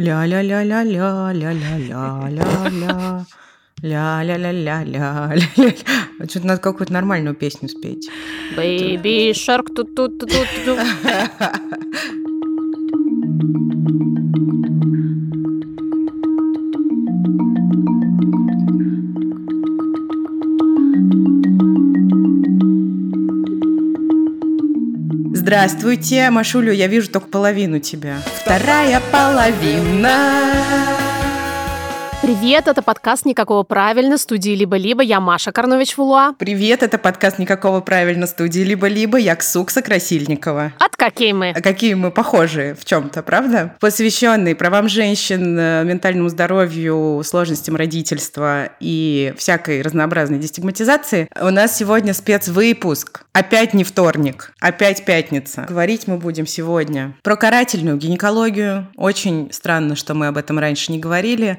Ля-ля-ля-ля-ля-ля-ля-ля-ля. Ля-ля-ля-ля-ля-ля. Что-то надо какую-то нормальную песню спеть. Baby shark тут тут тут тут. Здравствуйте, Машулю, я вижу только половину тебя. Вторая половина. Привет, это подкаст «Никакого правильно» студии «Либо-либо». Я Маша Карнович-Вулуа. Привет, это подкаст «Никакого правильно» студии «Либо-либо». Я Ксукса Красильникова. От какие мы? А какие мы похожие в чем-то, правда? Посвященный правам женщин, э, ментальному здоровью, сложностям родительства и всякой разнообразной дестигматизации, у нас сегодня спецвыпуск. Опять не вторник, опять пятница. Говорить мы будем сегодня про карательную гинекологию. Очень странно, что мы об этом раньше не говорили.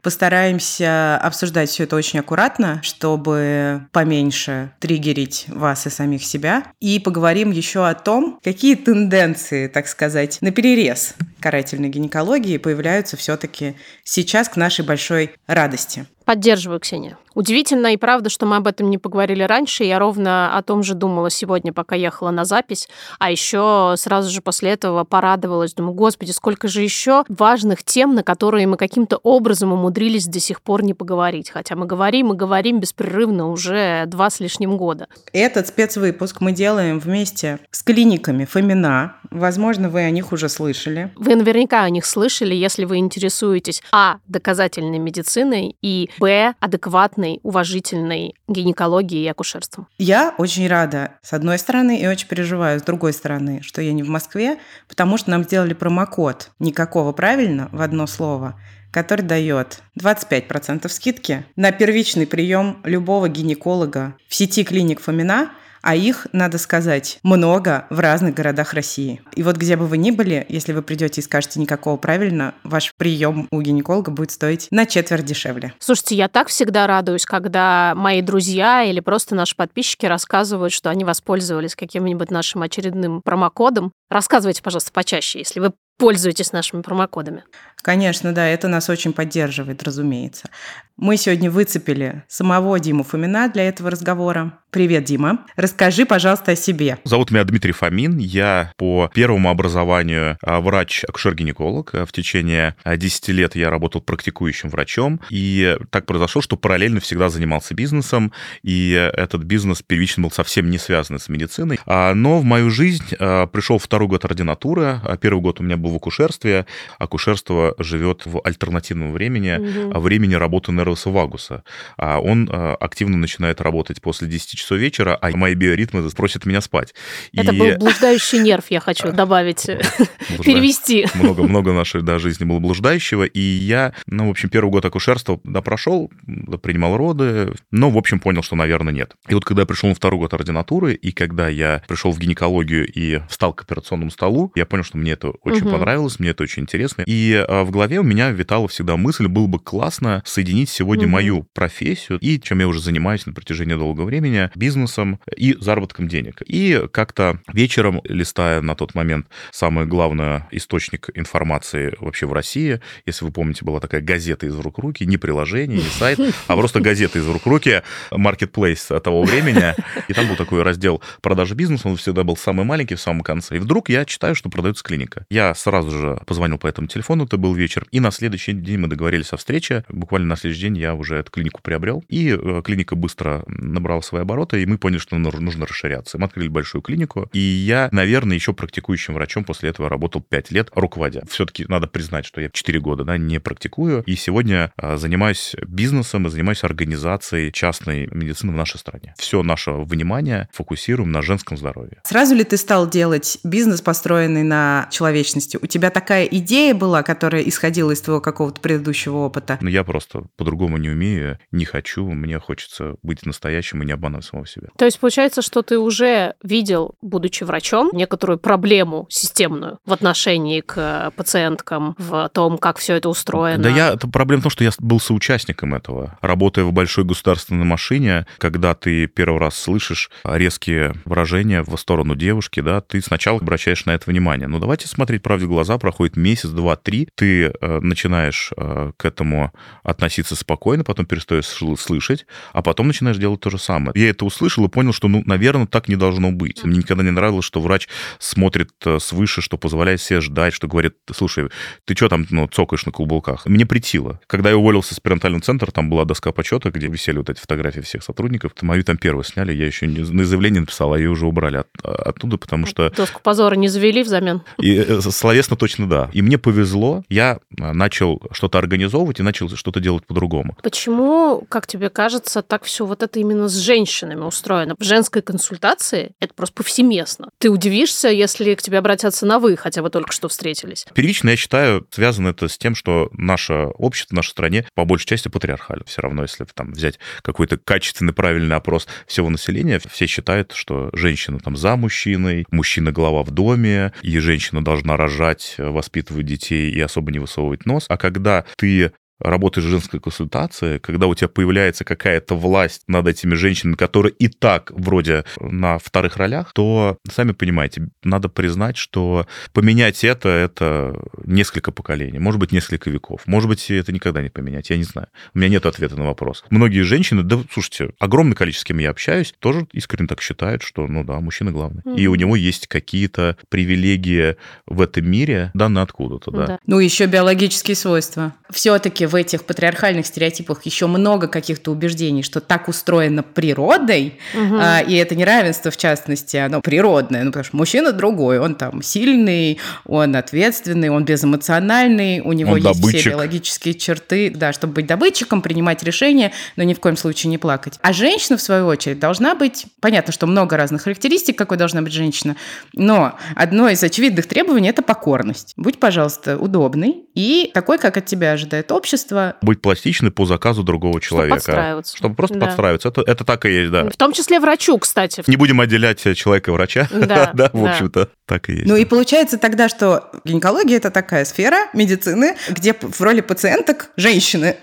Постараемся обсуждать все это очень аккуратно, чтобы поменьше триггерить вас и самих себя. И поговорим еще о том, какие тенденции, так сказать, на перерез карательной гинекологии появляются все-таки сейчас к нашей большой радости. Поддерживаю, Ксения. Удивительно и правда, что мы об этом не поговорили раньше. Я ровно о том же думала сегодня, пока ехала на запись. А еще сразу же после этого порадовалась. Думаю, господи, сколько же еще важных тем, на которые мы каким-то образом умудрились до сих пор не поговорить. Хотя мы говорим и говорим беспрерывно уже два с лишним года. Этот спецвыпуск мы делаем вместе с клиниками Фомина. Возможно, вы о них уже слышали. Вы наверняка о них слышали, если вы интересуетесь а. доказательной медициной и б. адекватной, уважительной гинекологией и акушерством. Я очень рада, с одной стороны, и очень переживаю, с другой стороны, что я не в Москве, потому что нам сделали промокод «Никакого правильно» в одно слово – который дает 25% скидки на первичный прием любого гинеколога в сети клиник Фомина а их, надо сказать, много в разных городах России. И вот где бы вы ни были, если вы придете и скажете никакого правильно, ваш прием у гинеколога будет стоить на четверть дешевле. Слушайте, я так всегда радуюсь, когда мои друзья или просто наши подписчики рассказывают, что они воспользовались каким-нибудь нашим очередным промокодом. Рассказывайте, пожалуйста, почаще, если вы пользуетесь нашими промокодами. Конечно, да, это нас очень поддерживает, разумеется. Мы сегодня выцепили самого Диму Фомина для этого разговора. Привет, Дима. Расскажи, пожалуйста, о себе. Зовут меня Дмитрий Фомин. Я по первому образованию а, врач-акушер-гинеколог. В течение 10 лет я работал практикующим врачом. И так произошло, что параллельно всегда занимался бизнесом. И этот бизнес первично был совсем не связан с медициной. А, но в мою жизнь а, пришел второй год ординатуры. Первый год у меня был в акушерстве. Акушерство живет в альтернативном времени, угу. времени работы Нервуса Вагуса. Он активно начинает работать после 10 часов вечера, а мои биоритмы просят меня спать. Это и... был блуждающий нерв, я хочу добавить, перевести. Много-много нашей да, жизни было блуждающего, и я, ну, в общем, первый год акушерства да, прошел, да, принимал роды, но, в общем, понял, что, наверное, нет. И вот когда я пришел на второй год ординатуры, и когда я пришел в гинекологию и встал к операционному столу, я понял, что мне это очень угу. Понравилось, мне это очень интересно. И а, в голове у меня витала всегда мысль, было бы классно соединить сегодня угу. мою профессию и чем я уже занимаюсь на протяжении долгого времени, бизнесом и заработком денег. И как-то вечером, листая на тот момент самый главный источник информации вообще в России, если вы помните, была такая газета из рук руки, не приложение, не сайт, а просто газета из рук руки, marketplace того времени, и там был такой раздел продажи бизнеса, он всегда был самый маленький в самом конце. И вдруг я читаю, что продается клиника. Я сразу же позвонил по этому телефону, это был вечер, и на следующий день мы договорились о встрече. Буквально на следующий день я уже эту клинику приобрел, и э, клиника быстро набрала свои обороты, и мы поняли, что нужно расширяться. Мы открыли большую клинику, и я, наверное, еще практикующим врачом после этого работал 5 лет, руководя. Все-таки надо признать, что я 4 года да, не практикую, и сегодня а, занимаюсь бизнесом и занимаюсь организацией частной медицины в нашей стране. Все наше внимание фокусируем на женском здоровье. Сразу ли ты стал делать бизнес, построенный на человечности? У тебя такая идея была, которая исходила из твоего какого-то предыдущего опыта? Ну, я просто по-другому не умею, не хочу, мне хочется быть настоящим и не обманывать самого себя. То есть получается, что ты уже видел, будучи врачом, некоторую проблему системную в отношении к пациенткам, в том, как все это устроено. Да я, это проблема в том, что я был соучастником этого. Работая в большой государственной машине, когда ты первый раз слышишь резкие выражения в сторону девушки, да, ты сначала обращаешь на это внимание. Но давайте смотреть правде отводит глаза, проходит месяц, два, три, ты э, начинаешь э, к этому относиться спокойно, потом перестаешь слышать, а потом начинаешь делать то же самое. Я это услышал и понял, что, ну, наверное, так не должно быть. Мне никогда не нравилось, что врач смотрит э, свыше, что позволяет себе ждать, что говорит, слушай, ты что там, ну, цокаешь на каблуках? Мне притило. Когда я уволился с перинатального центра, там была доска почета, где висели вот эти фотографии всех сотрудников. Мою там первую сняли, я еще не, на заявление написал, а ее уже убрали от, оттуда, потому что... Доску позора не завели взамен? И, э, словесно точно да. И мне повезло, я э, начал что-то организовывать и начал что-то делать по-другому. Почему, как тебе кажется, так все вот это именно с женщинами устроено? В женской консультации это просто повсеместно. Ты удивишься, если к тебе обратятся на «вы», хотя вы только что встретились. Первично, я считаю, связано это с тем, что наше общество в нашей стране по большей части патриархально. Все равно, если там взять какой-то качественный, правильный опрос всего населения, все считают, что женщина там за мужчиной, мужчина глава в доме, и женщина должна рожать, воспитывать детей и особо не высовывать нос. А когда ты работаешь в женской консультации, когда у тебя появляется какая-то власть над этими женщинами, которые и так вроде на вторых ролях, то, сами понимаете, надо признать, что поменять это, это несколько поколений, может быть, несколько веков. Может быть, это никогда не поменять, я не знаю. У меня нет ответа на вопрос. Многие женщины, да, слушайте, огромное количество, с кем я общаюсь, тоже искренне так считают, что, ну да, мужчина главный. Mm-hmm. И у него есть какие-то привилегии в этом мире, данные откуда-то, да. да. Ну, еще биологические свойства. Все-таки в этих патриархальных стереотипах еще много каких-то убеждений, что так устроено природой, угу. а, и это неравенство, в частности, оно природное, ну, потому что мужчина другой, он там сильный, он ответственный, он безэмоциональный, у него он есть добытчик. все биологические черты, да, чтобы быть добытчиком, принимать решения, но ни в коем случае не плакать. А женщина, в свою очередь, должна быть, понятно, что много разных характеристик, какой должна быть женщина, но одно из очевидных требований – это покорность. Будь, пожалуйста, удобный и такой, как от тебя ожидает общество, общества. Быть пластичной по заказу другого человека. Чтобы подстраиваться. Чтобы просто да. подстраиваться. Это, это так и есть, да. В том числе врачу, кстати. Не будем отделять человека и врача. Да, да, в общем-то, так и есть. Ну и получается тогда, что гинекология – это такая сфера медицины, где в роли пациенток женщины.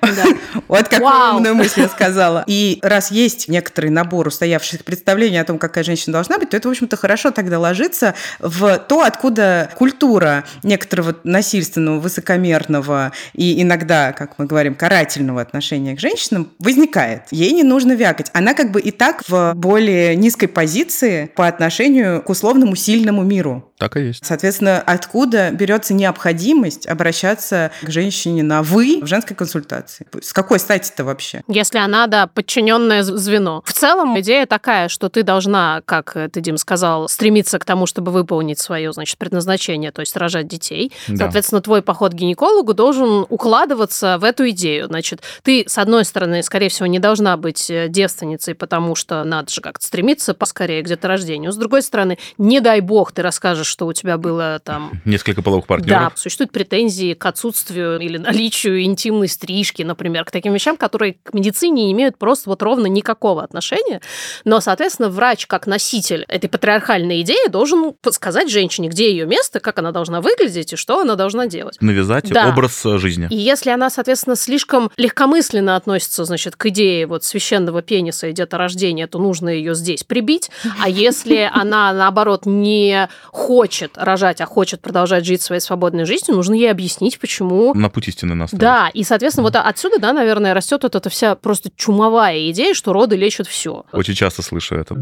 Да. Вот какую умную мысль я сказала. И раз есть некоторый набор устоявшихся представлений о том, какая женщина должна быть, то это, в общем-то, хорошо тогда ложится в то, откуда культура некоторого насильственного, высокомерного и иногда, как мы говорим, карательного отношения к женщинам возникает. Ей не нужно вякать. Она как бы и так в более низкой позиции по отношению к условному сильному миру. Так и есть. Соответственно, откуда берется необходимость обращаться к женщине на «вы» в женской консультации? С какой стати-то вообще? Если она, да, подчиненное звено. В целом, идея такая, что ты должна, как ты, Дим, сказал, стремиться к тому, чтобы выполнить свое, значит, предназначение, то есть рожать детей. Да. Соответственно, твой поход к гинекологу должен укладываться в эту идею. Значит, ты, с одной стороны, скорее всего, не должна быть э, девственницей, потому что надо же как-то стремиться поскорее к деторождению. С другой стороны, не дай бог ты расскажешь скажешь, что у тебя было там... Несколько половых партнеров. Да, существуют претензии к отсутствию или наличию интимной стрижки, например, к таким вещам, которые к медицине не имеют просто вот ровно никакого отношения. Но, соответственно, врач, как носитель этой патриархальной идеи, должен подсказать женщине, где ее место, как она должна выглядеть и что она должна делать. Навязать да. образ э, жизни. И если она, соответственно, слишком легкомысленно относится, значит, к идее вот священного пениса и деторождения, то нужно ее здесь прибить. А если она, наоборот, не хочет рожать, а хочет продолжать жить своей свободной жизнью, нужно ей объяснить, почему... На путь истины наставить. Да, и, соответственно, вот отсюда, да, наверное, растет вот эта вся просто чумовая идея, что роды лечат все. Очень часто слышу это.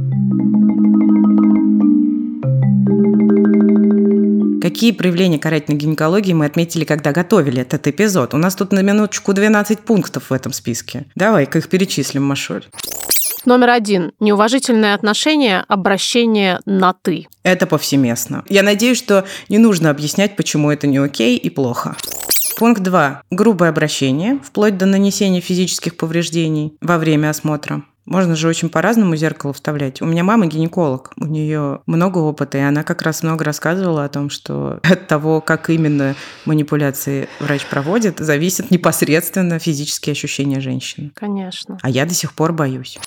Какие проявления карательной гинекологии мы отметили, когда готовили этот эпизод? У нас тут на минуточку 12 пунктов в этом списке. Давай-ка их перечислим, Номер один. Неуважительное отношение, обращение на «ты». Это повсеместно. Я надеюсь, что не нужно объяснять, почему это не окей и плохо. Пункт 2. Грубое обращение, вплоть до нанесения физических повреждений во время осмотра. Можно же очень по-разному зеркало вставлять. У меня мама гинеколог, у нее много опыта, и она как раз много рассказывала о том, что от того, как именно манипуляции врач проводит, зависит непосредственно физические ощущения женщины. Конечно. А я до сих пор боюсь.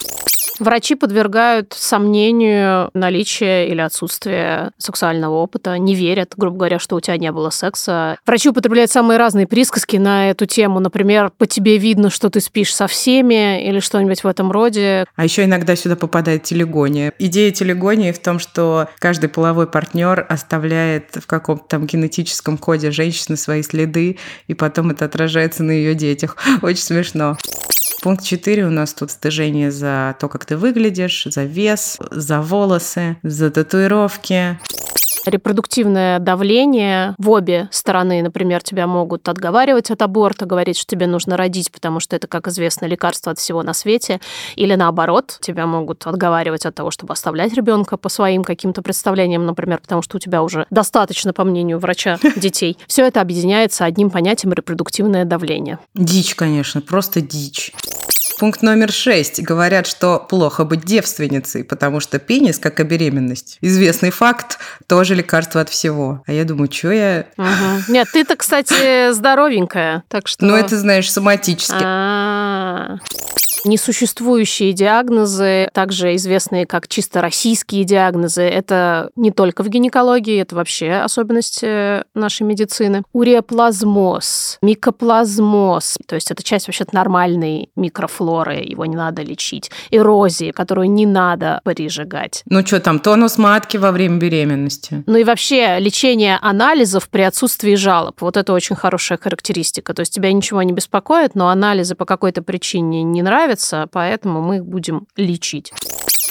Врачи подвергают сомнению наличие или отсутствие сексуального опыта, не верят, грубо говоря, что у тебя не было секса. Врачи употребляют самые разные присказки на эту тему. Например, по тебе видно, что ты спишь со всеми или что-нибудь в этом роде. А еще иногда сюда попадает телегония. Идея телегонии в том, что каждый половой партнер оставляет в каком-то там генетическом коде женщины свои следы, и потом это отражается на ее детях. Очень смешно. Пункт 4 у нас тут стыжение за то, как ты выглядишь, за вес, за волосы, за татуировки репродуктивное давление в обе стороны. Например, тебя могут отговаривать от аборта, говорить, что тебе нужно родить, потому что это, как известно, лекарство от всего на свете. Или наоборот, тебя могут отговаривать от того, чтобы оставлять ребенка по своим каким-то представлениям, например, потому что у тебя уже достаточно, по мнению врача, детей. Все это объединяется одним понятием репродуктивное давление. Дичь, конечно, просто дичь. Пункт номер шесть. Говорят, что плохо быть девственницей, потому что пенис, как и беременность, известный факт, тоже лекарство от всего. А я думаю, что я... Угу. Нет, ты-то, кстати, здоровенькая, так что... Ну, это, знаешь, соматически. А-а-а. Несуществующие диагнозы, также известные как чисто российские диагнозы, это не только в гинекологии, это вообще особенность э, нашей медицины. Уреоплазмоз, микоплазмоз, то есть это часть вообще нормальной микрофлоры, его не надо лечить. Эрозии, которую не надо пережигать. Ну что там, тонус матки во время беременности. Ну и вообще лечение анализов при отсутствии жалоб. Вот это очень хорошая характеристика. То есть тебя ничего не беспокоит, но анализы по какой-то причине не нравятся, нравится, поэтому мы их будем лечить.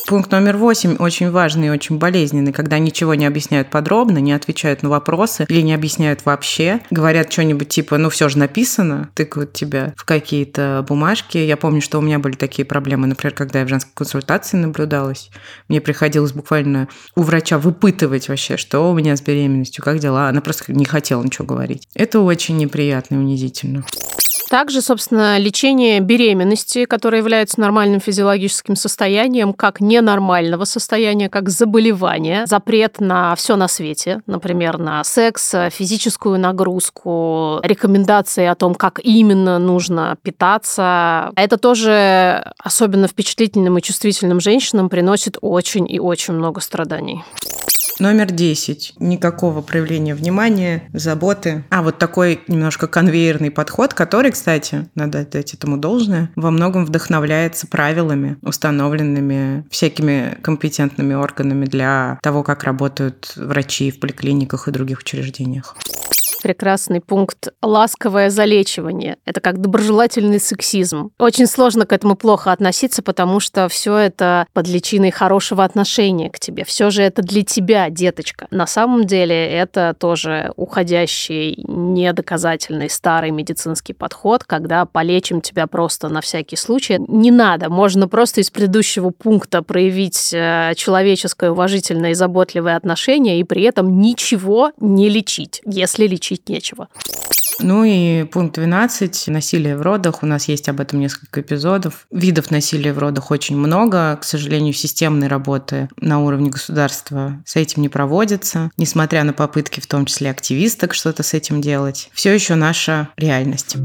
Пункт номер восемь очень важный и очень болезненный, когда ничего не объясняют подробно, не отвечают на вопросы или не объясняют вообще. Говорят что-нибудь типа, ну все же написано, тыкают тебя в какие-то бумажки. Я помню, что у меня были такие проблемы, например, когда я в женской консультации наблюдалась. Мне приходилось буквально у врача выпытывать вообще, что у меня с беременностью, как дела. Она просто не хотела ничего говорить. Это очень неприятно и унизительно. Также, собственно, лечение беременности, которое является нормальным физиологическим состоянием, как ненормального состояния, как заболевание, запрет на все на свете, например, на секс, физическую нагрузку, рекомендации о том, как именно нужно питаться. Это тоже особенно впечатлительным и чувствительным женщинам приносит очень и очень много страданий. Номер 10. Никакого проявления внимания, заботы. А вот такой немножко конвейерный подход, который, кстати, надо дать этому должное, во многом вдохновляется правилами, установленными всякими компетентными органами для того, как работают врачи в поликлиниках и других учреждениях прекрасный пункт «ласковое залечивание». Это как доброжелательный сексизм. Очень сложно к этому плохо относиться, потому что все это под личиной хорошего отношения к тебе. Все же это для тебя, деточка. На самом деле это тоже уходящий, недоказательный старый медицинский подход, когда полечим тебя просто на всякий случай. Не надо, можно просто из предыдущего пункта проявить э, человеческое, уважительное и заботливое отношение и при этом ничего не лечить, если лечить учить нечего. Ну и пункт 12. Насилие в родах. У нас есть об этом несколько эпизодов. Видов насилия в родах очень много. К сожалению, системной работы на уровне государства с этим не проводится. Несмотря на попытки, в том числе активисток, что-то с этим делать. Все еще наша реальность.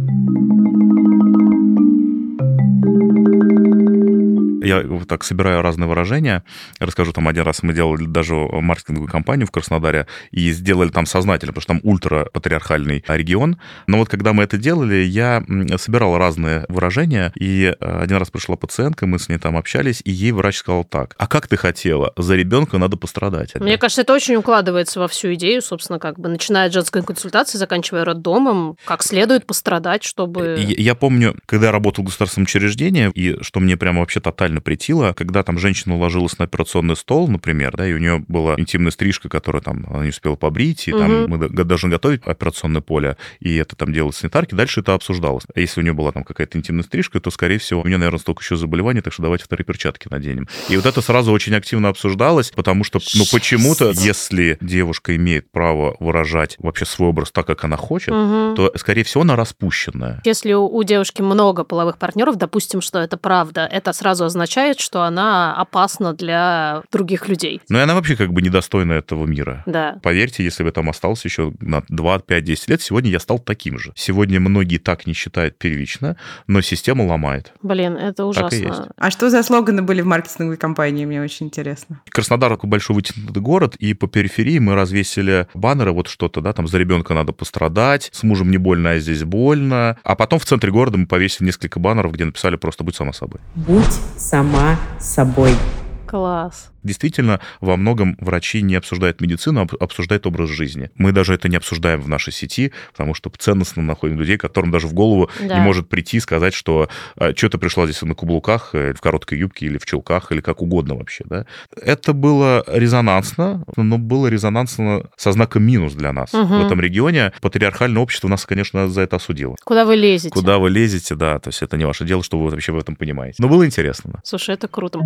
Я вот так собираю разные выражения. Расскажу, там один раз мы делали даже маркетинговую кампанию в Краснодаре и сделали там сознательно, потому что там ультрапатриархальный регион. Но вот когда мы это делали, я собирал разные выражения, и э, один раз пришла пациентка, мы с ней там общались, и ей врач сказал так, а как ты хотела? За ребенка надо пострадать. Мне кажется, это очень укладывается во всю идею, собственно, как бы начиная от женской консультации, заканчивая роддомом, как следует пострадать, чтобы... Я, я помню, когда я работал в государственном учреждении, и что мне прямо вообще тотально сильно претило, когда там женщина ложилась на операционный стол, например, да, и у нее была интимная стрижка, которую там она не успела побрить, и угу. там мы должны готовить операционное поле, и это там делать санитарки, дальше это обсуждалось. А если у нее была там какая-то интимная стрижка, то, скорее всего, у нее, наверное, столько еще заболеваний, так что давайте вторые перчатки наденем. И вот это сразу очень активно обсуждалось, потому что, ну, почему-то, если девушка имеет право выражать вообще свой образ так, как она хочет, угу. то, скорее всего, она распущенная. Если у, у девушки много половых партнеров, допустим, что это правда, это сразу означает, означает, что она опасна для других людей. Ну и она вообще как бы недостойна этого мира. Да. Поверьте, если бы там остался еще на 2, 5, 10 лет, сегодня я стал таким же. Сегодня многие так не считают первично, но система ломает. Блин, это ужасно. Так и есть. А что за слоганы были в маркетинговой компании, мне очень интересно. Краснодар такой большой вытянутый город, и по периферии мы развесили баннеры, вот что-то, да, там за ребенка надо пострадать, с мужем не больно, а здесь больно. А потом в центре города мы повесили несколько баннеров, где написали просто «Будь сама собой». Будь сама собой. Класс. Действительно, во многом врачи не обсуждают медицину, а обсуждают образ жизни. Мы даже это не обсуждаем в нашей сети, потому что ценностно находим людей, которым даже в голову Да. не может прийти и сказать, что а, что ты пришла здесь на каблуках, э, в короткой юбке или в чулках, или как угодно вообще. Да? Это было резонансно, но было резонансно со знаком минус для нас. Мгм. В этом регионе патриархальное общество нас, конечно, за это осудило. Куда вы лезете? Куда вы лезете, да, то есть это не ваше дело, что вы вообще в этом понимаете. Но было интересно. да. Слушай, это круто.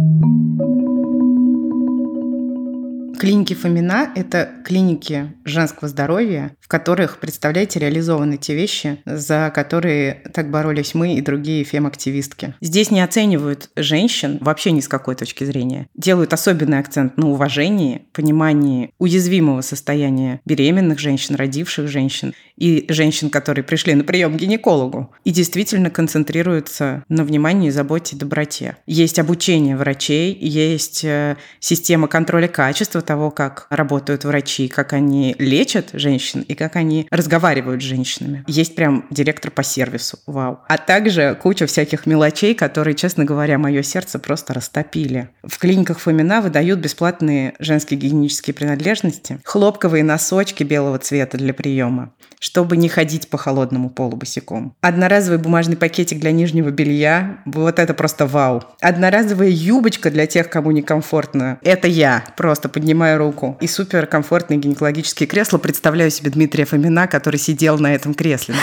Клиники Фомина – это клиники женского здоровья, в которых, представляете, реализованы те вещи, за которые так боролись мы и другие фем-активистки. Здесь не оценивают женщин вообще ни с какой точки зрения. Делают особенный акцент на уважении, понимании уязвимого состояния беременных женщин, родивших женщин и женщин, которые пришли на прием к гинекологу. И действительно концентрируются на внимании, заботе и доброте. Есть обучение врачей, есть э, система контроля качества того, как работают врачи, как они лечат женщин и как они разговаривают с женщинами. Есть прям директор по сервису, вау. А также куча всяких мелочей, которые, честно говоря, мое сердце просто растопили. В клиниках Фомина выдают бесплатные женские гигиенические принадлежности, хлопковые носочки белого цвета для приема, чтобы не ходить по холодному полу босиком. Одноразовый бумажный пакетик для нижнего белья, вот это просто вау. Одноразовая юбочка для тех, кому некомфортно. Это я, просто поднимаю руку. И супер комфортные гинекологические кресла. Представляю себе Дмитрия Фомина, который сидел на этом кресле.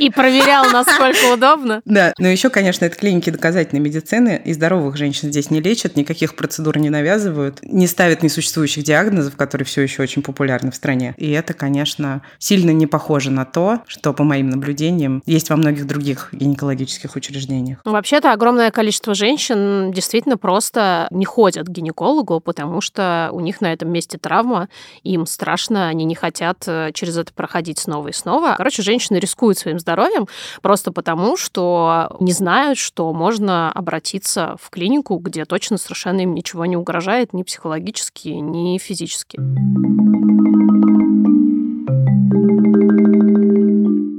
И проверял, насколько удобно. Да, но еще, конечно, это клиники доказательной медицины, и здоровых женщин здесь не лечат, никаких процедур не навязывают, не ставят несуществующих диагнозов, которые все еще очень популярны в стране. И это, конечно, сильно не похоже на то, что, по моим наблюдениям, есть во многих других гинекологических учреждениях. Ну, Вообще-то огромное количество женщин действительно просто не ходят к гинекологу, потому что у них на этом месте травма, им страшно, они не хотят э, через это проходить снова и снова. Короче, женщины рискуют своим здоровьем просто потому, что не знают, что можно обратиться в клинику, где точно совершенно им ничего не угрожает ни психологически, ни физически.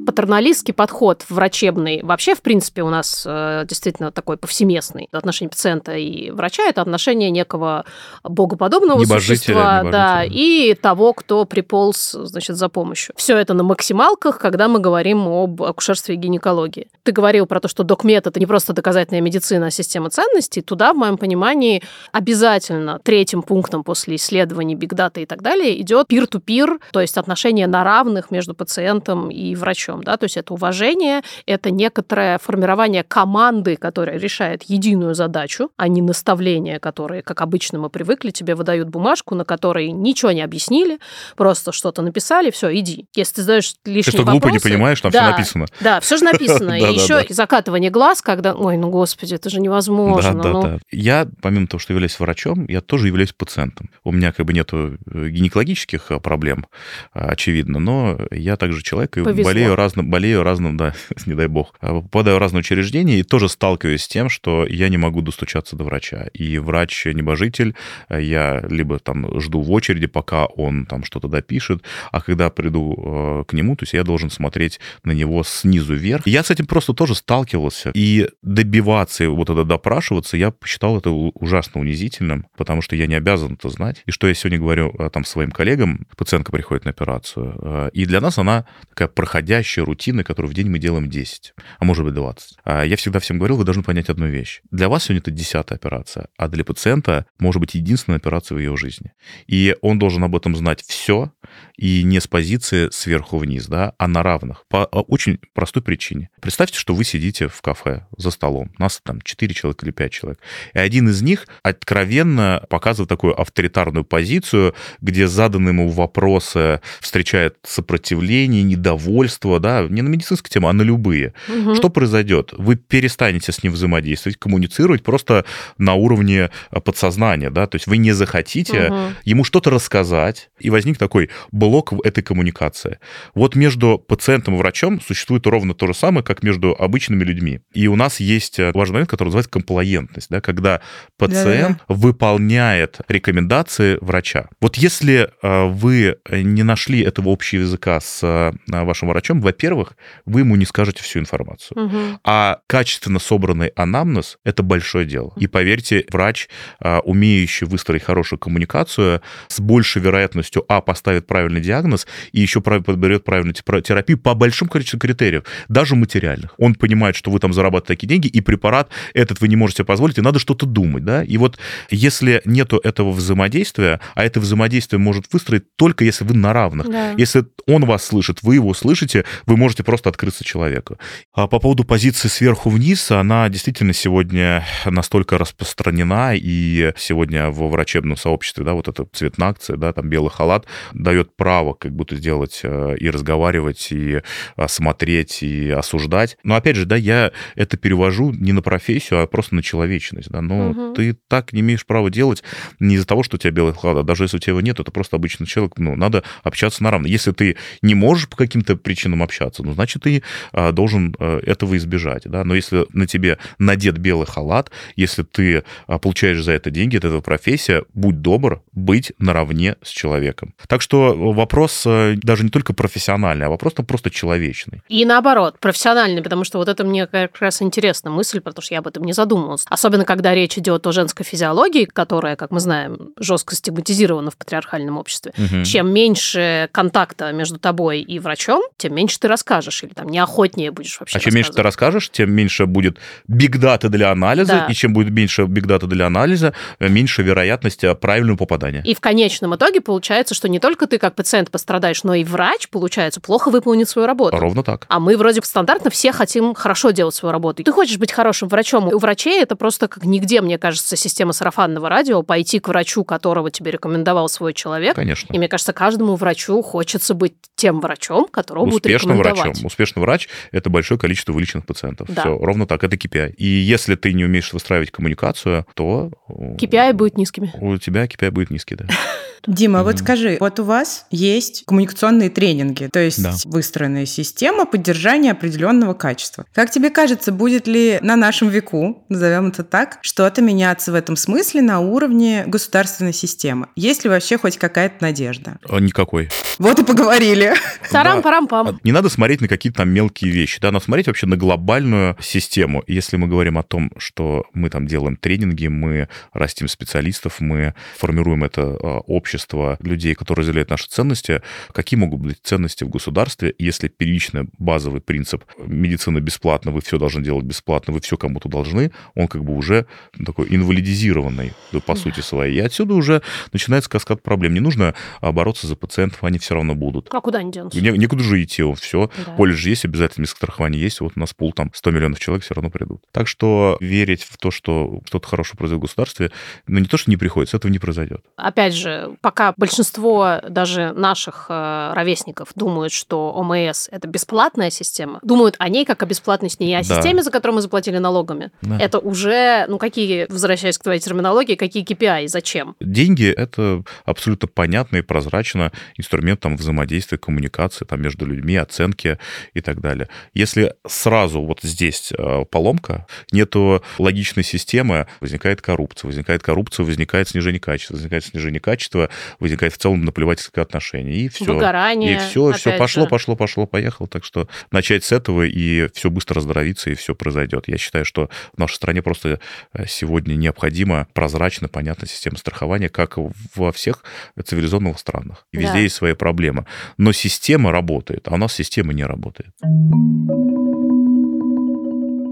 Патерналистский подход врачебный вообще, в принципе, у нас э, действительно такой повсеместный. Отношение пациента и врача – это отношение некого богоподобного Небожителя, существа да, небожителя. и того, кто приполз значит, за помощью. Все это на максималках, когда мы говорим об акушерстве и гинекологии. Ты говорил про то, что докмет – это не просто доказательная медицина, а система ценностей. Туда, в моем понимании, обязательно третьим пунктом после исследований, бигдата и так далее идет peer-to-peer, то есть отношения на равных между пациентом и врачом. Да? То есть это уважение, это некоторое формирование команды, которая решает единую задачу, а не наставления, которые, как обычно мы привыкли, тебе выдают бумажку, на которой ничего не объяснили, просто что-то написали, все, иди. Если ты задаешь лишние Ты что, глупо не понимаешь, там да, все написано. Да, все же написано. И еще закатывание глаз, когда, ой, ну господи, это же невозможно. Да, да, да. Я, помимо того, что являюсь врачом, я тоже являюсь пациентом. У меня как бы нету э, гинекологических э, проблем, а, очевидно, но я также человек и Повезло. Болею разным, болею разным, да, не дай бог. А, Попадаю в разные учреждения и тоже сталкиваюсь с тем, что я не могу достучаться до врача. И врач-небожитель, я либо там жду в очереди, пока он там что-то допишет, а когда приду э, к нему, то есть я должен смотреть на него снизу вверх. Я с этим просто тоже сталкивался. И добиваться, вот это допрашиваться, я посчитал это ужасно унизительным, потому что я не обязан это знать. И что я сегодня говорю э, там своим коллегам, пациентка приходит на операцию, э, и для нас она такая проходящая рутина, которую в день мы делаем 10, а может быть 20. А Я всегда всем говорил, вы должны понять одну вещь. Для вас сегодня это десятая операция, а для пациента может быть единственная операция в его жизни. И он должен об этом знать все, и не с позиции сверху вниз, да, а на равных. По а, очень простой причине. Представьте, что вы сидите в кафе за столом, нас там 4 человека или 5 человек, и один из них откровенно показывает такую авторитарную позицию, где заданные ему вопросы встречает сопротивление, недовольство, да, да, не на медицинскую тему, а на любые. Мгм. Что произойдет? Вы перестанете с ним взаимодействовать, коммуницировать просто на уровне а, подсознания, да, то есть вы не захотите Мгм. ему что-то рассказать, и возник такой блок в этой коммуникации. Вот между пациентом и врачом существует ровно то же самое, как между обычными людьми. И у нас есть э, важный момент, который называется комплаентность, да, когда пациент выполняет рекомендации врача. Вот если э, вы не нашли этого общего языка с э, вашим врачом, во-первых, вы ему не скажете всю информацию. Мгм. А качественно собранный анамнез – это большое дело. И поверьте, врач, а, умеющий выстроить хорошую коммуникацию, с большей вероятностью, а, поставит правильный диагноз, и еще подберет правильную тепра- терапию по большому количеству критериев, даже материальных. Он понимает, что вы там зарабатываете такие деньги, и препарат этот вы не можете позволить, и надо что-то думать, да? И вот если нету этого взаимодействия, а это взаимодействие может выстроить только если вы на равных. Да. Если он вас слышит, вы его слышите, вы можете просто открыться человеку. А по поводу позиции сверху вниз, она действительно сегодня настолько распространена, и сегодня в врачебном сообществе, да, вот эта цветная акция, да, там белый халат дает право как будто сделать э, и разговаривать, и смотреть, и осуждать. Но опять же, да, я это перевожу не на профессию, а просто на человечность, да. Но Мгм. ты так не имеешь права делать не из-за того, что у тебя белый халат, а даже если у тебя его нет, это просто обычный человек, ну, надо общаться на равных. Если ты не можешь по каким-то причинам общаться, ну, значит, ты а, должен а, этого избежать, да. Но если на тебе надет белый халат, если ты а, получаешь за это деньги, это твоя профессия, будь добр быть наравне с человеком. Так что вопрос а, даже не только профессиональный, а вопрос там просто человечный. И наоборот, профессиональный, потому что вот это мне как раз интересна мысль, потому что я об этом не задумывалась. Особенно, когда речь идет о женской физиологии, которая, как мы знаем, жестко стигматизирована в патриархальном обществе. Мгм. Чем меньше контакта между тобой и врачом, тем меньше ты расскажешь, или там неохотнее будешь вообще А чем меньше ты расскажешь, тем меньше будет бигдата для анализа, Да. и чем будет меньше бигдата для анализа, э, меньше вероятность э, правильного попадания. И в конечном итоге получается, что не только ты как пациент пострадаешь, но и врач, получается, плохо выполнит свою работу. Ровно так. А мы вроде стандартно все хотим хорошо делать свою работу. Ты хочешь быть хорошим врачом. У врачей это просто как нигде, мне кажется, система сарафанного радио, пойти к врачу, которого тебе рекомендовал свой человек. Конечно. И мне кажется, каждому врачу хочется быть тем врачом, которого будут Успешным врачом. Успешный врач – это большое количество вылеченных пациентов. Да. Все, ровно так, это KPI. И если ты не умеешь выстраивать коммуникацию, то э, KPI будет низкими. у тебя KPI будет низкий, да. Дима, вот Мгм. скажи, вот у вас есть коммуникационные тренинги, то есть Да. выстроенная система поддержания определенного качества. Как тебе кажется, будет ли на нашем веку, назовем это так, что-то меняться в этом смысле на уровне государственной системы? Есть ли вообще хоть какая-то надежда? А, Никакой. Вот и поговорили. Тарам-парам-пам. Не надо смотреть на какие-то там мелкие вещи, да, надо смотреть вообще на глобальную систему. Если мы говорим о том, что мы там делаем тренинги, мы растим специалистов, мы формируем это а, общество людей, которые разделяют наши ценности, какие могут быть ценности в государстве, если первичный базовый принцип медицина бесплатна, вы все должны делать бесплатно, вы все кому-то должны, он как бы уже такой инвалидизированный по сути своей. И отсюда уже начинается каскад проблем. Не нужно бороться за пациентов, они все равно будут. А куда они денутся? Не- некуда же идти, все. Да. Поле же есть, обязательно страхование есть. Вот у нас пул там 100 миллионов человек все равно придут. Так что верить в то, что что-то хорошее произойдет в государстве, ну не то, что не приходится, этого не произойдет. Опять же, пока большинство даже наших э, ровесников думают, что ОМС это бесплатная система, думают о ней как о бесплатности, не о Да. системе, за которую мы заплатили налогами. Да. Это уже, ну какие, возвращаясь к твоей терминологии, какие KPI, зачем? Деньги — это абсолютно понятно и прозрачно инструмент там взаимодействия, коммуникации там между людьми, оценки и так далее. Если сразу вот здесь э, поломка, нету логичной системы, возникает коррупция. Возникает коррупция, возникает снижение качества. Возникает снижение качества, возникает в целом наплевательское отношение. И все. Выгорание. И все, все пошло, же. пошло, пошло, поехало. Так что начать с этого, и все быстро оздоровится, и все произойдет. Я считаю, что в нашей стране просто э, сегодня необходима прозрачная, понятная система страхования, как во всех цивилизованных странах. И везде Да. есть свои проблемы. Но система работает, а у нас система не работает.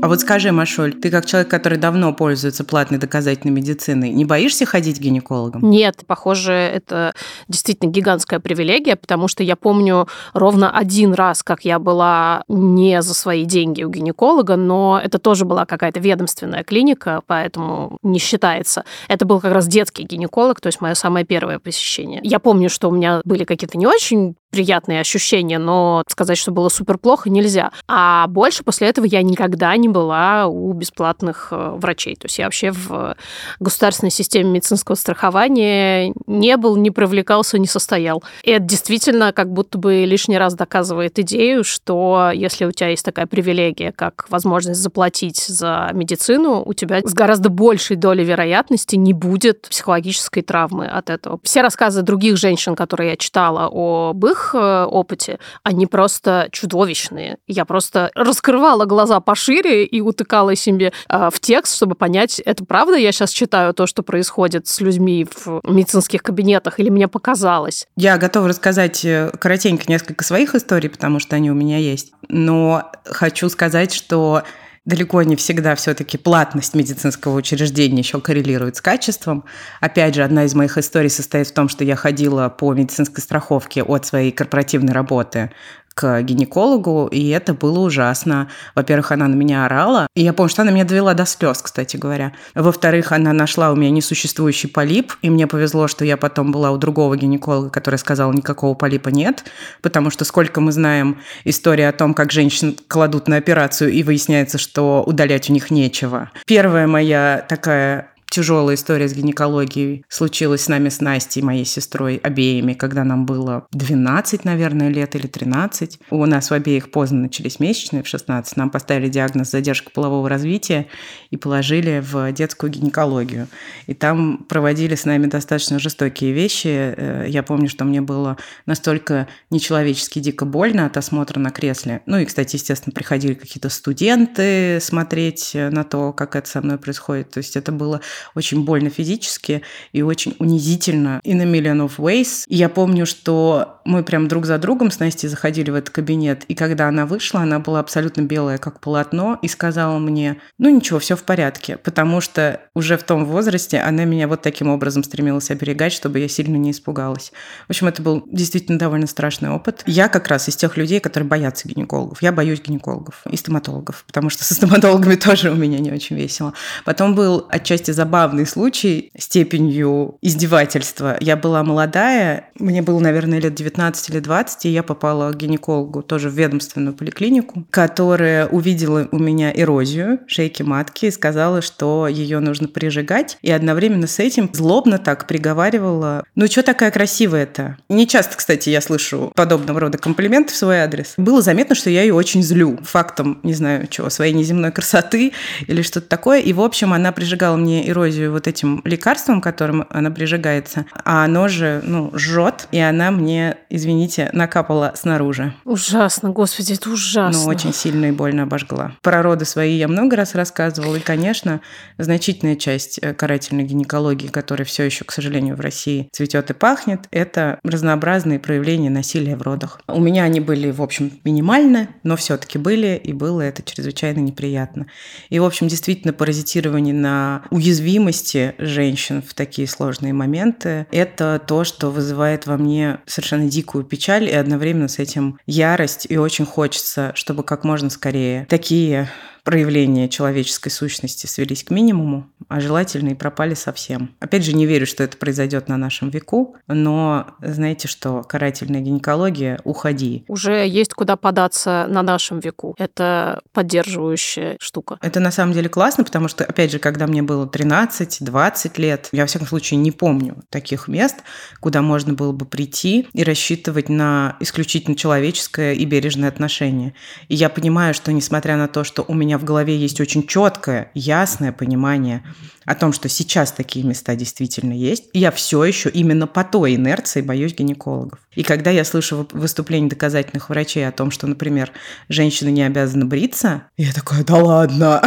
А вот скажи, Машоль, ты как человек, который давно пользуется платной доказательной медициной, не боишься ходить к гинекологам? Нет, похоже, это действительно гигантская привилегия, потому что я помню ровно один раз, как я была не за свои деньги у гинеколога, но это тоже была какая-то ведомственная клиника, поэтому не считается. Это был как раз детский гинеколог, то есть мое самое первое посещение. Я помню, что у меня были какие-то не очень приятные ощущения, но сказать, что было супер плохо, нельзя. А больше после этого я никогда не была у бесплатных э, врачей. То есть я вообще в государственной системе медицинского страхования не был, не привлекался, не состоял. И это действительно как будто бы лишний раз доказывает идею, что если у тебя есть такая привилегия, как возможность заплатить за медицину, у тебя с гораздо большей долей вероятности не будет психологической травмы от этого. Все рассказы других женщин, которые я читала об их э, опыте, они просто чудовищные. Я просто раскрывала глаза пошире и утыкала себе э, в текст, чтобы понять, это правда я сейчас читаю то, что происходит с людьми в медицинских кабинетах, или мне показалось? Я готова рассказать э, коротенько несколько своих историй, потому что они у меня есть. Но хочу сказать, что далеко не всегда все-таки платность медицинского учреждения еще коррелирует с качеством. Опять же, одна из моих историй состоит в том, что я ходила по медицинской страховке от своей корпоративной работы к гинекологу, и это было ужасно. Во-первых, она на меня орала, и я помню, что она меня довела до слез, кстати говоря. Во-вторых, она нашла у меня несуществующий полип, и мне повезло, что я потом была у другого гинеколога, который сказал, никакого полипа нет, потому что сколько мы знаем истории о том, как женщин кладут на операцию, и выясняется, что удалять у них нечего. Первая моя такая тяжелая история с гинекологией случилась с нами с Настей, моей сестрой, обеими, когда нам было 12, наверное, лет или 13. У нас в обеих поздно начались месячные, в 16. Нам поставили диагноз задержка полового развития и положили в детскую гинекологию. И там проводили с нами достаточно жестокие вещи. Э, я помню, что мне было настолько нечеловечески дико больно от осмотра на кресле. Ну и, кстати, естественно, приходили какие-то студенты смотреть на то, как это со мной происходит. То есть это было очень больно физически и очень унизительно in a million of ways. И я помню, что мы прям друг за другом с Настей заходили в этот кабинет, и когда она вышла, она была абсолютно белая, как полотно, и сказала мне, ну ничего, все в порядке, потому что уже в том возрасте она меня вот таким образом стремилась оберегать, чтобы я сильно не испугалась. В общем, это был действительно довольно страшный опыт. Я как раз из тех людей, которые боятся гинекологов. Я боюсь гинекологов и стоматологов, потому что со стоматологами тоже у меня не очень весело. Потом был отчасти забавный забавный случай степенью издевательства. Я была молодая, мне было, наверное, лет 19 или 20, и я попала к гинекологу тоже в ведомственную поликлинику, которая увидела у меня эрозию шейки матки и сказала, что ее нужно прижигать, и одновременно с этим злобно так приговаривала, ну что такая красивая-то? Не часто, кстати, я слышу подобного рода комплименты в свой адрес. Было заметно, что я ее очень злю фактом, не знаю, чего, своей неземной красоты или что-то такое, и, в общем, она прижигала мне эрозию эрозию вот этим лекарством, которым она прижигается, а оно же, ну, жжет, и она мне, извините, накапала снаружи. Ужасно, господи, это ужасно. Ну, очень сильно и больно обожгла. Про роды свои я много раз рассказывала, и, конечно, значительная часть э, карательной гинекологии, которая все еще, к сожалению, в России цветет и пахнет, это разнообразные проявления насилия в родах. У меня они были, в общем, минимальны, но все-таки были, и было это чрезвычайно неприятно. И, в общем, действительно, паразитирование на уязвимых уязвимости женщин в такие сложные моменты, это то, что вызывает во мне совершенно дикую печаль и одновременно с этим ярость. И очень хочется, чтобы как можно скорее такие проявления человеческой сущности свелись к минимуму, а желательно и пропали совсем. Опять же, не верю, что это произойдет на нашем веку, но знаете что, карательная гинекология, уходи. Уже есть куда податься на нашем веку. Это поддерживающая штука. Это на самом деле классно, потому что, опять же, когда мне было 13-20 лет, я, во всяком случае, не помню таких мест, куда можно было бы прийти и рассчитывать на исключительно человеческое и бережное отношение. И я понимаю, что несмотря на то, что у меня в голове есть очень четкое, ясное понимание о том, что сейчас такие места действительно есть, я все еще именно по той инерции боюсь гинекологов. И когда я слышу выступления доказательных врачей о том, что, например, женщина не обязана бриться, я такая, да ладно.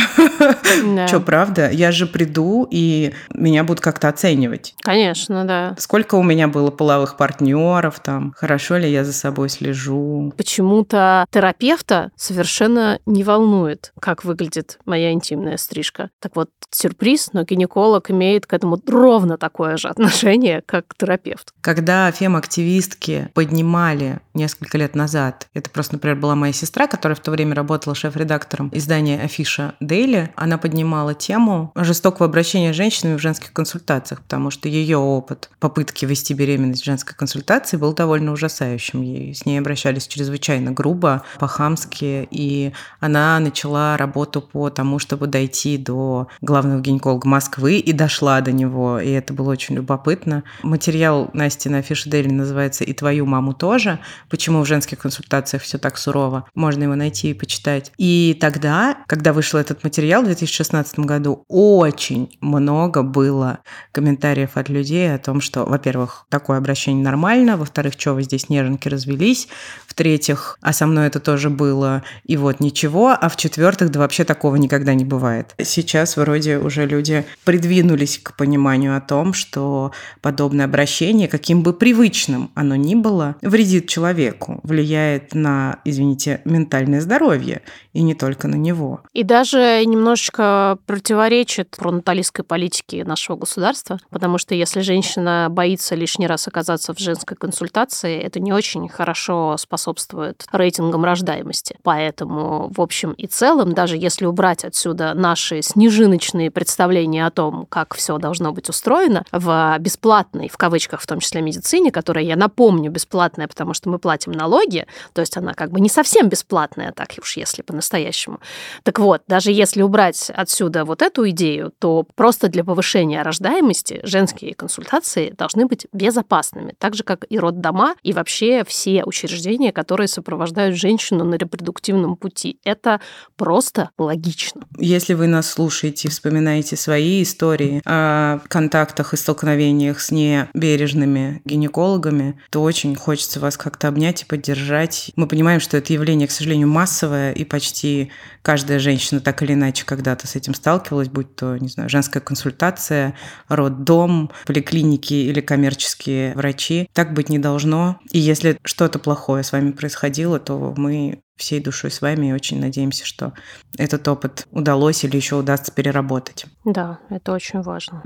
Да. Что, правда? Я же приду, и меня будут как-то оценивать. Конечно, да. Сколько у меня было половых партнеров там, хорошо ли я за собой слежу. Почему-то терапевта совершенно не волнует, как выглядит моя интимная стрижка. Так вот, сюрприз, но гинеколог имеет к этому ровно такое же отношение, как терапевт. Когда фем-активистки поднимали несколько лет назад, это просто, например, была моя сестра, которая в то время работала шеф-редактором издания Афиша Дейли, она поднимала тему жестокого обращения с женщинами в женских консультациях, потому что ее опыт попытки вести беременность в женской консультации был довольно ужасающим. И с ней обращались чрезвычайно грубо, по-хамски, и она начала работу по тому, чтобы дойти до главного гинеколога Москвы, и дошла до него, и это было очень любопытно. Материал Насти на Афише Дейли называется «И твою маму тоже», почему в женских консультациях все так сурово. Можно его найти и почитать. И тогда, когда вышел этот материал в 2016 году, очень много было комментариев от людей о том, что, во-первых, такое обращение нормально, во-вторых, что вы здесь неженки развелись, в-третьих, а со мной это тоже было, и вот ничего, а в-четвертых, да вообще такого никогда не бывает. Сейчас вроде уже люди придвинулись к пониманию о том, что подобное обращение, каким бы привычным оно ни было, вредит человеку, влияет на, извините, ментальное здоровье, и не только на него. И даже немножечко противоречит пронаталистской политике нашего государства, потому что если женщина боится лишний раз оказаться в женской консультации, это не очень хорошо способствует рейтингам рождаемости. Поэтому, в общем и целом, даже если убрать отсюда наши снежиночные представления о том, как все должно быть устроено, в бесплатной, в кавычках, в том числе медицине, которая, я напомню, бесплатная, потому что мы платим налоги, то есть она как бы не совсем бесплатная, так уж если по-настоящему. Так вот, даже если убрать отсюда вот эту идею, то просто для повышения рождаемости женские консультации должны быть безопасными, так же, как и роддома и вообще все учреждения, которые сопровождают женщину на репродуктивном пути. Это просто логично. Если вы нас слушаете и вспоминаете свои истории о контактах и столкновениях с небережными гинекологами, то очень хочется вас как-то обнять и поддержать. Мы понимаем, что это явление, к сожалению, массовое, и почти каждая женщина так или иначе когда-то с этим сталкивалась, будь то, не знаю, женская консультация, роддом, поликлиники или коммерческие врачи. Так быть не должно. И если что-то плохое с вами происходило, то мы всей душой с вами и очень надеемся, что этот опыт удалось или еще удастся переработать. Да, это очень важно.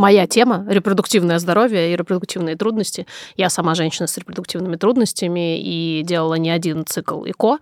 моя тема – репродуктивное здоровье и репродуктивные трудности. Я сама женщина с репродуктивными трудностями и делала не один цикл ЭКО.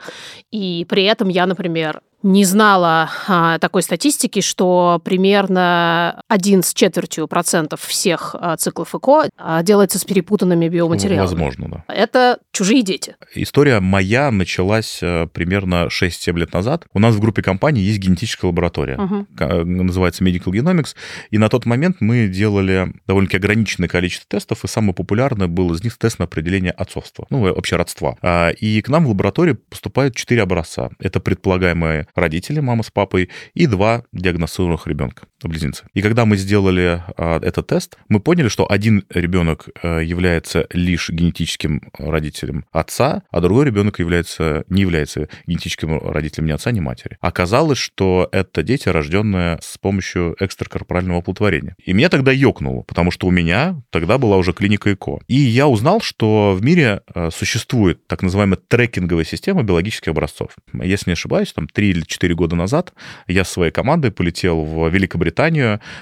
И при этом я, например, не знала а, такой статистики, что примерно один с четвертью процентов всех а, циклов ЭКО а, делается с перепутанными биоматериалами. Возможно, да. Это чужие дети. История моя началась а, примерно 6-7 лет назад. У нас в группе компаний есть генетическая лаборатория, угу. называется Medical Genomics, и на тот момент мы делали довольно-таки ограниченное количество тестов, и самый популярный был из них тест на определение отцовства, ну, вообще родства. А, и к нам в лабораторию поступают 4 образца. Это предполагаемые родители, мама с папой, и два диагностированных ребенка, близнецы. И когда мы сделали а, этот тест, мы поняли, что один ребенок а, является лишь генетическим родителем отца, а другой ребенок является, не является генетическим родителем ни отца, ни матери. Оказалось, что это дети, рожденные с помощью экстракорпорального оплодотворения. И меня тогда ёкнуло, потому что у меня тогда была уже клиника ЭКО. И я узнал, что в мире а, существует так называемая трекинговая система биологических образцов. Если не ошибаюсь, там 3 или 4 года назад я с своей командой полетел в Великобританию,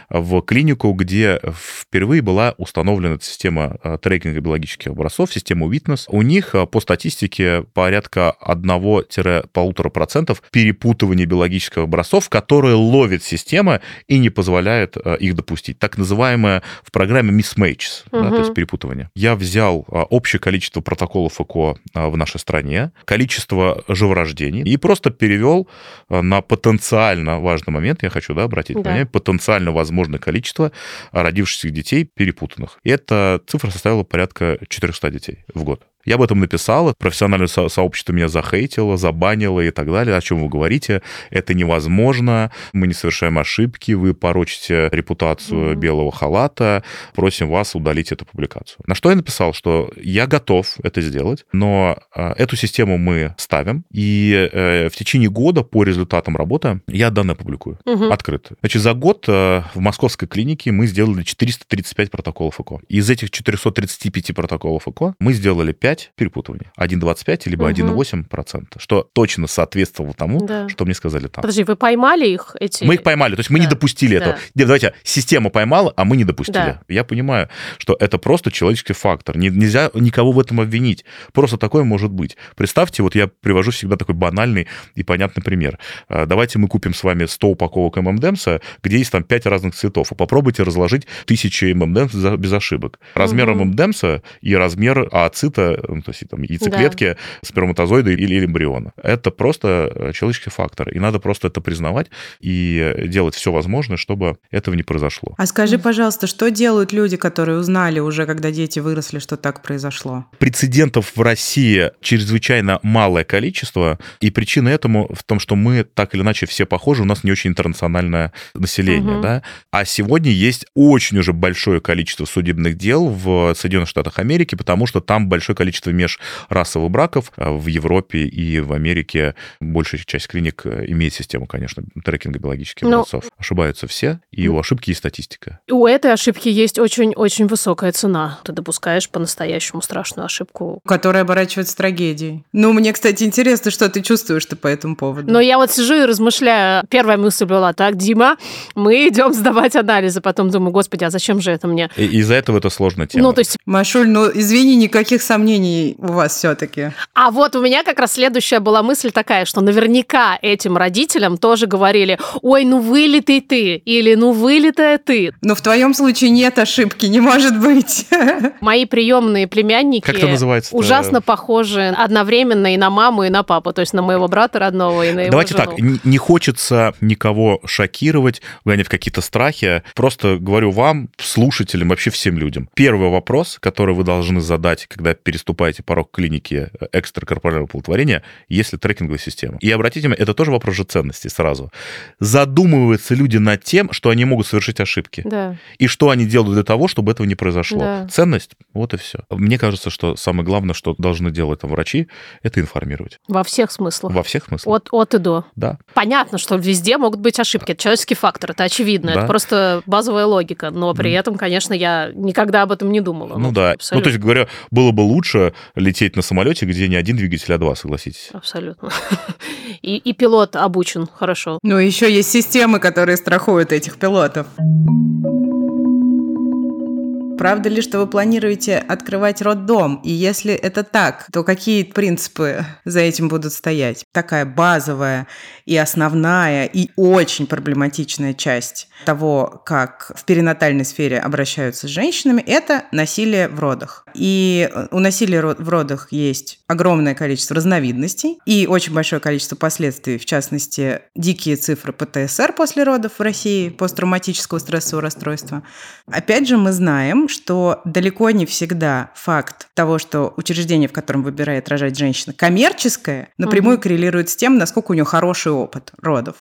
в клинику, где впервые была установлена эта система э, трекинга биологических образцов, система Witness. У них э, по статистике порядка 1-1,5% перепутывания биологических образцов, которые ловит система и не позволяет э, их допустить. Так называемое в программе mismatches, угу. да, то есть перепутывание. Я взял общее количество протоколов ЭКО в нашей стране, количество живорождений и просто перевел на потенциально важный момент, я хочу да, обратить да. внимание, потенциально возможное количество родившихся детей перепутанных. И эта цифра составила порядка 400 детей в год. Я об этом написал, профессиональное со- сообщество меня захейтило, забанило и так далее. О чем вы говорите? Это невозможно, мы не совершаем ошибки, вы порочите репутацию mm-hmm. белого халата, просим вас удалить эту публикацию. На что я написал, что я готов это сделать, но э, эту систему мы ставим, и э, в течение года по результатам работы я данные публикую mm-hmm. открыто. Значит, за год э, в московской клинике мы сделали 435 протоколов ЭКО. Из этих 435 протоколов ЭКО мы сделали 5 1,25 перепутывание, 1,25 либо Мгм. 1,8%, что точно соответствовало тому, Да. что мне сказали там. Подожди, вы поймали их, эти... Мы их поймали, то есть мы не Да, допустили да. этого. Нет, давайте, система поймала, а мы не допустили. Да. Я понимаю, что это просто человеческий фактор. Не- Нельзя никого в этом обвинить. Просто такое может быть. Представьте, вот я привожу всегда такой банальный и понятный пример. А, Давайте мы купим с вами 100 упаковок ММДМСа, где есть там 5 разных цветов, и попробуйте разложить тысячи ММДМС без ошибок. Размер. ММДМСа и размер ооцита, ну, то есть там яйцеклетки, сперматозоида или, или эмбриона. Это просто э, человеческий фактор, и надо просто это признавать и делать все возможное, чтобы этого не произошло. А скажи, пожалуйста, что делают люди, которые узнали уже, когда дети выросли, что так произошло? Прецедентов в России чрезвычайно малое количество, и причина этому в том, что мы так или иначе все похожи, у нас не очень интернациональное население, Мгм. да. А сегодня есть очень уже большое количество судебных дел в Соединенных Штатах Америки, потому что там большое количество межрасовых браков. А В Европе и в Америке большая часть клиник э, имеет систему, конечно, трекинга биологических Ну, образцов. Ошибаются все, и у ошибки есть статистика. У этой ошибки есть очень-очень высокая цена. Ты допускаешь по-настоящему страшную ошибку. Которая оборачивается трагедией. Ну, мне, кстати, интересно, что ты чувствуешь ты по этому поводу. Но я вот сижу и размышляю. Первая мысль была, так, Дима, мы идем сдавать анализы. Потом думаю, господи, а зачем же это мне? И из-за этого это сложная тема. Ну, то есть, Машуль, ну, извини, никаких сомнений у вас все-таки. а вот у меня как раз следующая была мысль такая, что наверняка этим родителям тоже говорили, ой, ну вылитый ты, или ну вылитая ты. Но в твоем случае нет ошибки, не может быть. Мои приемные племянники Как это называется? ужасно похожи одновременно и на маму, и на папу, то есть на моего брата родного, и на его Давайте жену. так, не, не хочется никого шокировать, гонять в какие-то страхи. Просто говорю вам, слушателям, вообще всем людям. Первый вопрос, который вы должны задать, когда переступаете порог клиники экстракорпорального оплодотворения, есть ли трекинговая система. И обратите внимание, это тоже вопрос же ценности сразу. Задумываются люди над тем, что они могут совершить ошибки. Да. И что они делают для того, чтобы этого не произошло. Да. Ценность, вот и все. Мне кажется, что самое главное, что должны делать там врачи, это информировать. Во всех смыслах. Во всех смыслах. От, от и до. Да. Понятно, что везде могут быть ошибки. Это человеческий фактор, это очевидно. Да. Это просто базовая логика. Но при этом, конечно, я никогда об этом не думала. Ну да. Ну, абсолютно. то есть, говоря, было бы лучше лететь на самолете, где не один двигатель, а два, согласитесь. Абсолютно. И, и пилот обучен хорошо. Ну, еще есть системы, которые страхуют этих пилотов. Правда ли, что вы планируете открывать роддом? И если это так, то какие принципы за этим будут стоять? Такая базовая и основная, и очень проблематичная часть того, как в перинатальной сфере обращаются с женщинами, это насилие в родах. И у насилия в родах есть огромное количество разновидностей и очень большое количество последствий, в частности, дикие цифры ПТСР после родов в России, посттравматического стрессового расстройства. Опять же, мы знаем, что далеко не всегда факт того, что учреждение, в котором выбирает рожать женщина, коммерческое, напрямую Мгм. коррелирует с тем, насколько у нее хороший опыт родов.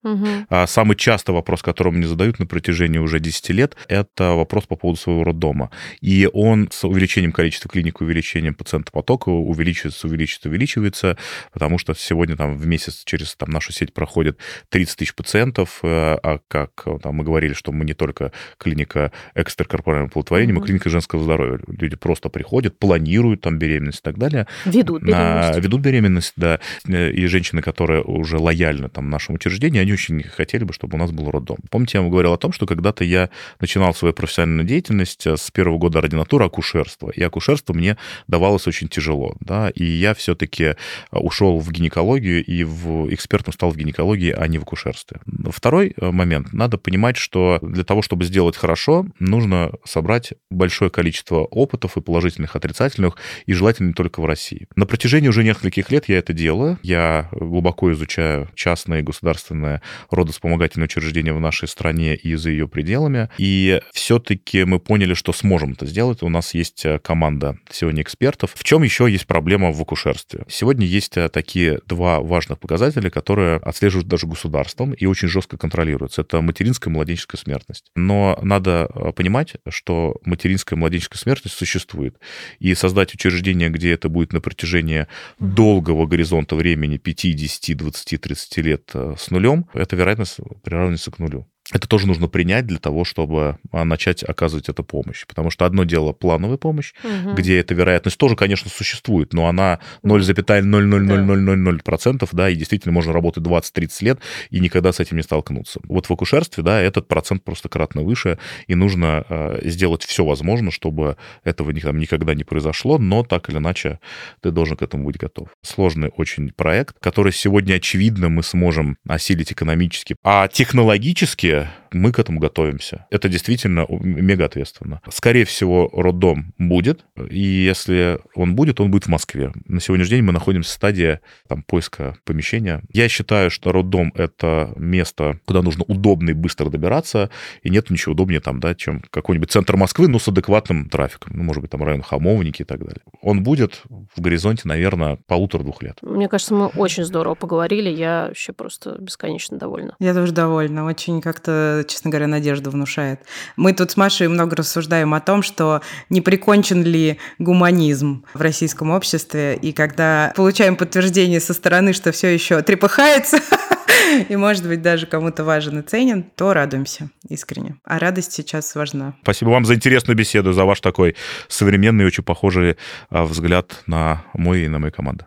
А самый частый вопрос, который мне задают на протяжении уже 10 лет, это вопрос по поводу своего роддома. И он с увеличением количества клиник, увеличением пациентопотока увеличивается, увеличивается, увеличивается, потому что сегодня там в месяц через там, нашу сеть проходит 30 тысяч пациентов, э, а как там, мы говорили, что мы не только клиника экстракорпорального оплодотворения, мы Мгм. Клиника женского здоровья. Люди просто приходят, планируют там беременность и так далее. Ведут на- беременность. ведут беременность, да. Э, И женщины, которые уже лояльны там нашему учреждению, они очень хотели бы, чтобы у нас был роддом. Помните, я вам говорил о том, что когда-то я начинал свою профессиональную деятельность э, с первого года ординатуры акушерства. И акушерство мне давалось очень тяжело, да. И я все-таки ушел в гинекологию и в экспертом стал в гинекологии, а не в акушерстве. Второй э, момент. Надо понимать, что для того, чтобы сделать хорошо, нужно собрать большое количество опытов и положительных, отрицательных, и желательно не только в России. На протяжении уже нескольких лет я это делаю. Я глубоко изучаю частные государственные родоспомогательные учреждения в нашей стране и за ее пределами. И все-таки мы поняли, что сможем это сделать. У нас есть э, команда сегодня экспертов. В чем еще есть проблема в акушерстве? Сегодня есть э, такие два важных показателя, которые отслеживают даже государством и очень жестко контролируются. Это материнская и младенческая смертность. Но надо э, понимать, что материнская и младенческая смертность существует. И создать учреждение, где это будет на протяжении долгого горизонта времени 5, 10, 20, 30 лет э, с нулем, эта вероятность приравнивается к нулю. Это тоже нужно принять для того, чтобы а, начать оказывать эту помощь. Потому что одно дело плановая помощь, угу. где эта вероятность тоже, конечно, существует, но она 0,00000%, да, и действительно можно работать 20-30 лет и никогда с этим не столкнуться. Вот в акушерстве, да, этот процент просто кратно выше, и нужно э, сделать все возможное, чтобы этого там, никогда не произошло, но так или иначе ты должен к этому быть готов. Сложный очень проект, который сегодня, очевидно, мы сможем осилить экономически, а технологически ya. Мы к этому готовимся. Это действительно мега ответственно. Скорее всего, роддом будет, и если он будет, он будет в Москве. На сегодняшний день мы находимся в стадии там, поиска помещения. Я считаю, что роддом — это место, куда нужно удобно и быстро добираться, и нет ничего удобнее там, да, чем какой-нибудь центр Москвы, но с адекватным трафиком. Ну, может быть, там район Хамовники и так далее. Он будет в горизонте, наверное, полутора-двух лет. Мне кажется, мы очень здорово поговорили. Я вообще просто бесконечно довольна. Я тоже довольна. Очень как-то честно говоря, надежду внушает. Мы тут с Машей много рассуждаем о том, что не прикончен ли гуманизм в российском обществе, и когда получаем подтверждение со стороны, что все еще трепыхается, и, может быть, даже кому-то важен и ценен, то радуемся искренне. А радость сейчас важна. Спасибо вам за интересную беседу, за ваш такой современный, очень похожий а, взгляд на мой и на мою команду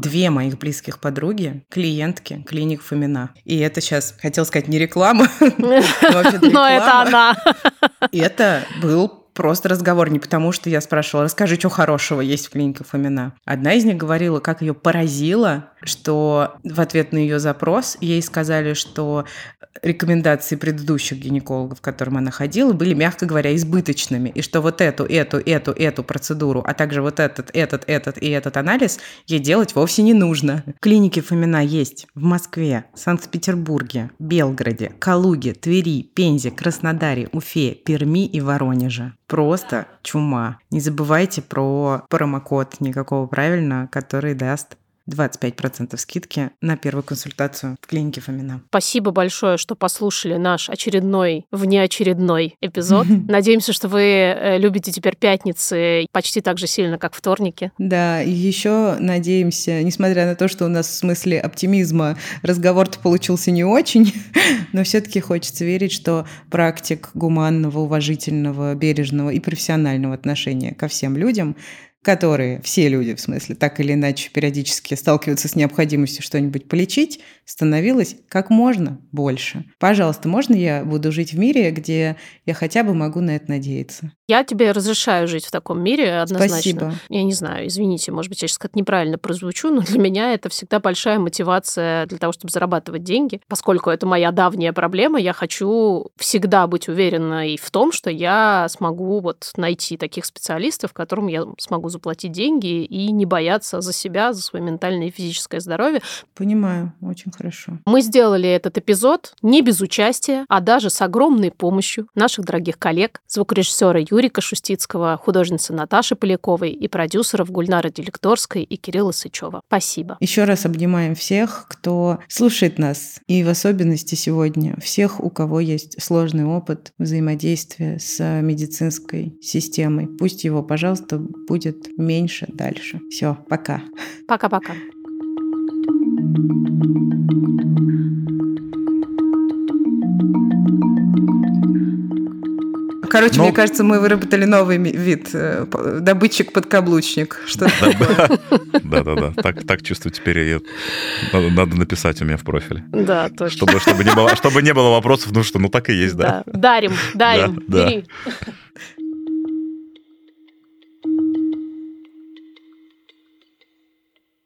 две моих близких подруги, клиентки клиник Фомина. И это сейчас, хотел сказать, не реклама, но это она. Это был просто разговор, не потому что я спрашивала, расскажи, что хорошего есть в клинике Фомина. Одна из них говорила, как ее поразило, что в ответ на ее запрос ей сказали, что рекомендации предыдущих гинекологов, к которым она ходила, были, мягко говоря, избыточными, и что вот эту, эту, эту, эту процедуру, а также вот этот, этот, этот и этот анализ ей делать вовсе не нужно. Клиники Фомина есть в Москве, Санкт-Петербурге, Белграде, Калуге, Твери, Пензе, Краснодаре, Уфе, Перми и Воронеже просто чума. Не забывайте про промокод никакого правильно, который даст 25% скидки на первую консультацию в клинике Фомина. Спасибо большое, что послушали наш очередной, внеочередной эпизод. Надеемся, что вы э, любите теперь пятницы почти так же сильно, как вторники. Да, и еще надеемся, несмотря на то, что у нас в смысле оптимизма разговор-то получился не очень, но все-таки хочется верить, что практик гуманного, уважительного, бережного и профессионального отношения ко всем людям которые, все люди, в смысле, так или иначе периодически сталкиваются с необходимостью что-нибудь полечить, становилось как можно больше. Пожалуйста, можно я буду жить в мире, где я хотя бы могу на это надеяться? Я тебе разрешаю жить в таком мире однозначно. Спасибо. Я не знаю, извините, может быть, я сейчас как-то неправильно прозвучу, но для меня это всегда большая мотивация для того, чтобы зарабатывать деньги. Поскольку это моя давняя проблема, я хочу всегда быть уверенной в том, что я смогу вот найти таких специалистов, которым я смогу заплатить деньги и не бояться за себя, за свое ментальное и физическое здоровье. Понимаю, очень хорошо. Мы сделали этот эпизод не без участия, а даже с огромной помощью наших дорогих коллег, звукорежиссера Юрика Шустицкого, художницы Наташи Поляковой и продюсеров Гульнары Делекторской и Кирилла Сычева. Спасибо. Еще раз обнимаем всех, кто слушает нас, и в особенности сегодня всех, у кого есть сложный опыт взаимодействия с медицинской системой. Пусть его, пожалуйста, будет меньше дальше. Все, пока. Пока-пока. Короче, Но... мне кажется, мы выработали новый вид э, добытчик-подкаблучник. Что Да-да-да, так, так чувствую теперь. Надо, надо написать у меня в профиле. Да, точно. Чтобы, чтобы, не, было, чтобы не было вопросов, ну что, ну так и есть, да. да. Дарим, дарим, да, бери. Да.